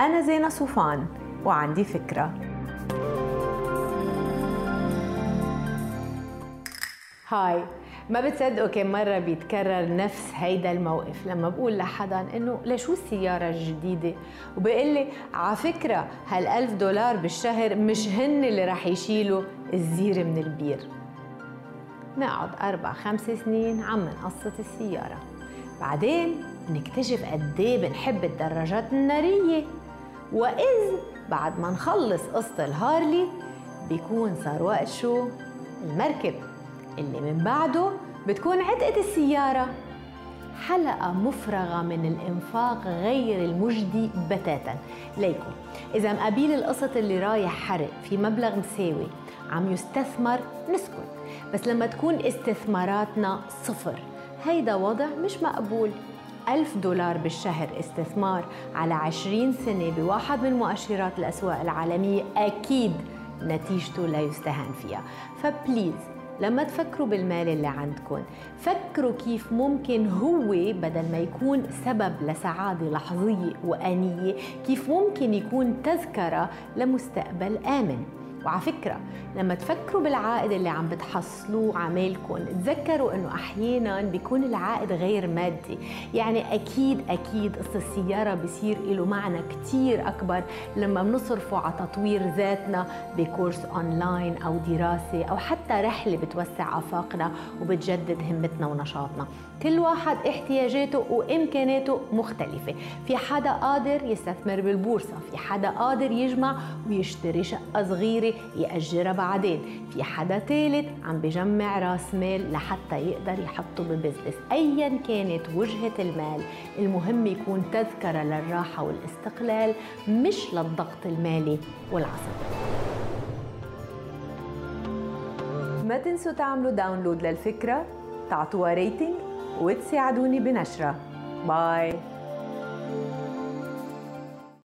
أنا زينة صوفان وعندي فكرة. هاي ما بتصدقوا كم مرة بيتكرر نفس هيدا الموقف لما بقول لحدا إنه لشو السيارة الجديدة؟ وبيقول لي على فكرة هالألف دولار بالشهر مش هن اللي رح يشيلوا الزيرة من البير. نقعد أربع خمس سنين عم نقصة السيارة. بعدين نكتشف قد إيه بنحب الدراجات النارية. وإذ بعد ما نخلص قصة الهارلي بيكون صار وقت شو؟ المركب. اللي من بعده بتكون عتقة السيارة. حلقة مفرغة من الإنفاق غير المجدي بتاتا. ليكم. إذا مقابيل القسط اللي رايح حرق في مبلغ مساوي عم يستثمر نسكت بس لما تكون استثماراتنا صفر هيدا وضع مش مقبول. ألف دولار بالشهر استثمار على عشرين سنة بواحد من مؤشرات الأسواق العالمية. أكيد نتيجته لا يستهان فيها. فبليز لما تفكروا بالمال اللي عندكم فكروا كيف ممكن هو بدل ما يكون سبب لسعادة لحظية وأنية كيف ممكن يكون تذكرة لمستقبل آمن. وعلى فكرة لما تفكروا بالعائد اللي عم بتحصلوه عمالكم تذكروا إنه أحيانا بيكون العائد غير مادي. يعني أكيد أكيد قصة السيارة بصير له معنى كتير أكبر. لما بنصرفه على تطوير ذاتنا بكورس أونلاين أو دراسة أو حتى رحلة بتوسع آفاقنا وبتجدد همتنا ونشاطنا. كل واحد احتياجاته وإمكاناته مختلفة. في حدا قادر يستثمر بالبورصة في حدا قادر يجمع ويشتري شقة صغيرة يأجرها بعدين. في حدا ثالث عم بجمع راس مال لحتى يقدر يحطه ب business ايا كانت وجهة المال. المهم يكون تذكرة للراحة والاستقلال مش للضغط المالي والعصبي ما تنسوا تعملوا download للفكرة تعطوها ريتنج وتساعدوني بنشرها باي